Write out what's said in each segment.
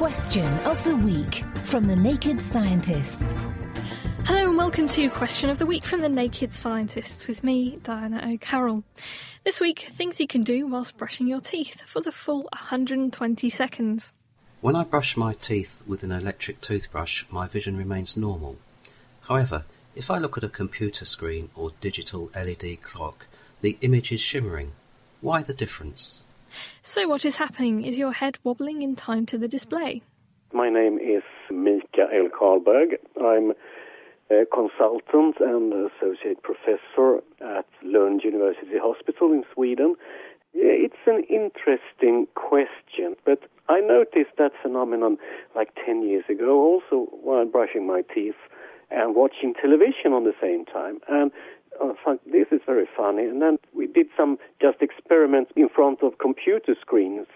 Question of the Week from the Naked Scientists. Hello and welcome to Question of the Week from the Naked Scientists with me, Diana O'Carroll. This week, things you can do whilst brushing your teeth for the full 120 seconds. When I brush my teeth with an electric toothbrush, my vision remains normal. However, if I look at a computer screen or digital LED clock, the image is shimmering. Why the difference? So, what is happening? Is your head wobbling in time to the display? My name is Mikael Karlberg. I'm a consultant and associate professor at Lund University Hospital in Sweden. It's an interesting question, but I noticed that phenomenon like 10 years ago also while brushing my teeth and watching television on the same time. And Thought, this is very funny. And then we did some just experiments in front of computer screens,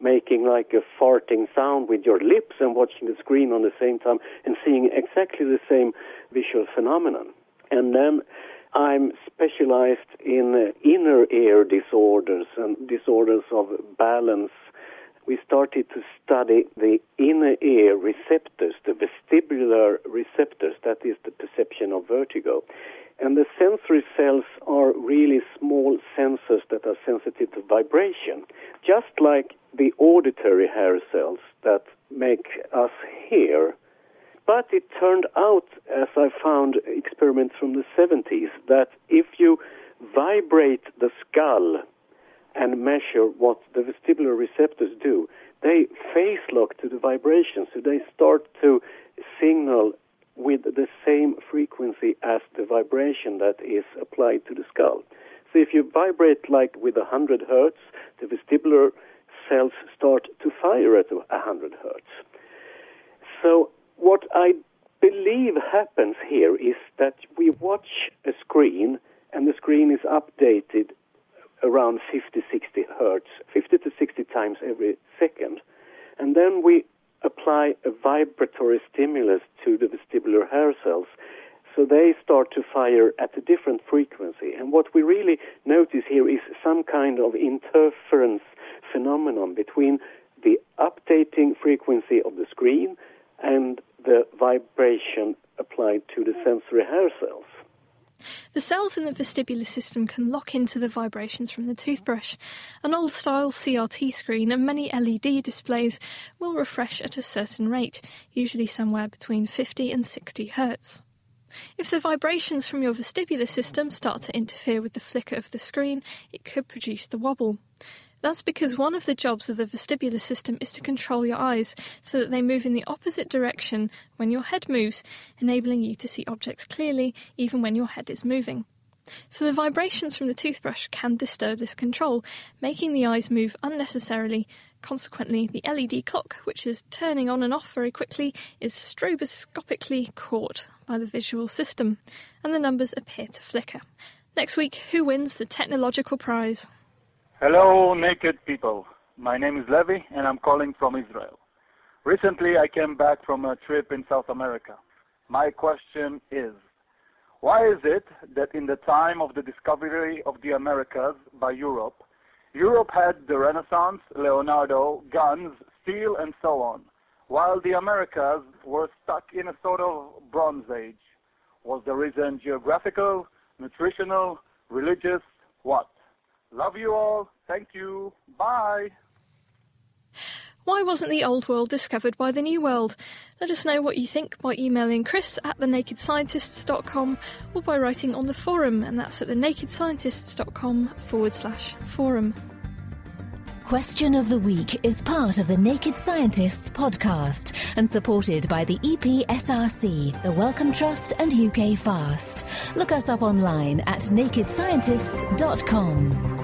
making like a farting sound with your lips and watching the screen on the same time and seeing exactly the same visual phenomenon. And then I'm specialized in uh, inner ear disorders and disorders of balance. We started to study the inner ear receptors, the vestibular receptors, that is the perception of vertigo. And the sensory cells are really small sensors that are sensitive to vibration, just like the auditory hair cells that make us hear. But it turned out, as I found experiments from the 70s, that if you vibrate the skull and measure what the vestibular receptors do, they phase lock to the vibration, so they start to signal with the same frequency as the vibration that is applied to the skull. So if you vibrate like with 100 hertz, the vestibular cells start to fire at 100 hertz. So what I believe happens here is that we watch a screen and the screen is updated around 50, 60 hertz, 50 to 60 times every second. And then we apply a vibratory stimulus to the vestibular hair cells. So they start to fire at a different frequency. And what we really notice here is some kind of interference phenomenon between the updating frequency of the screen and the vibration applied to the sensory hair cells. The cells in the vestibular system can lock into the vibrations from the toothbrush. An old style CRT screen and many LED displays will refresh at a certain rate, usually somewhere between 50 and 60 Hz. If the vibrations from your vestibular system start to interfere with the flicker of the screen, it could produce the wobble. That's because one of the jobs of the vestibular system is to control your eyes so that they move in the opposite direction when your head moves, enabling you to see objects clearly even when your head is moving. So the vibrations from the toothbrush can disturb this control, making the eyes move unnecessarily. Consequently, the LED clock, which is turning on and off very quickly, is stroboscopically caught by the visual system, and the numbers appear to flicker. Next week, who wins the technological prize? Hello, naked people. My name is Levi, and I'm calling from Israel. Recently, I came back from a trip in South America. My question is why is it that in the time of the discovery of the Americas by Europe, Europe had the Renaissance, Leonardo, guns, steel, and so on, while the Americas were stuck in a sort of Bronze Age? Was the reason geographical, nutritional, religious, what? Love you all. Thank you. Bye. Why wasn't the old world discovered by the new world? Let us know what you think by emailing chris at thenakedscientists.com or by writing on the forum, and that's at thenakedscientists.com forward slash forum. Question of the Week is part of the Naked Scientists podcast and supported by the EPSRC, the Wellcome Trust, and UK Fast. Look us up online at nakedscientists.com.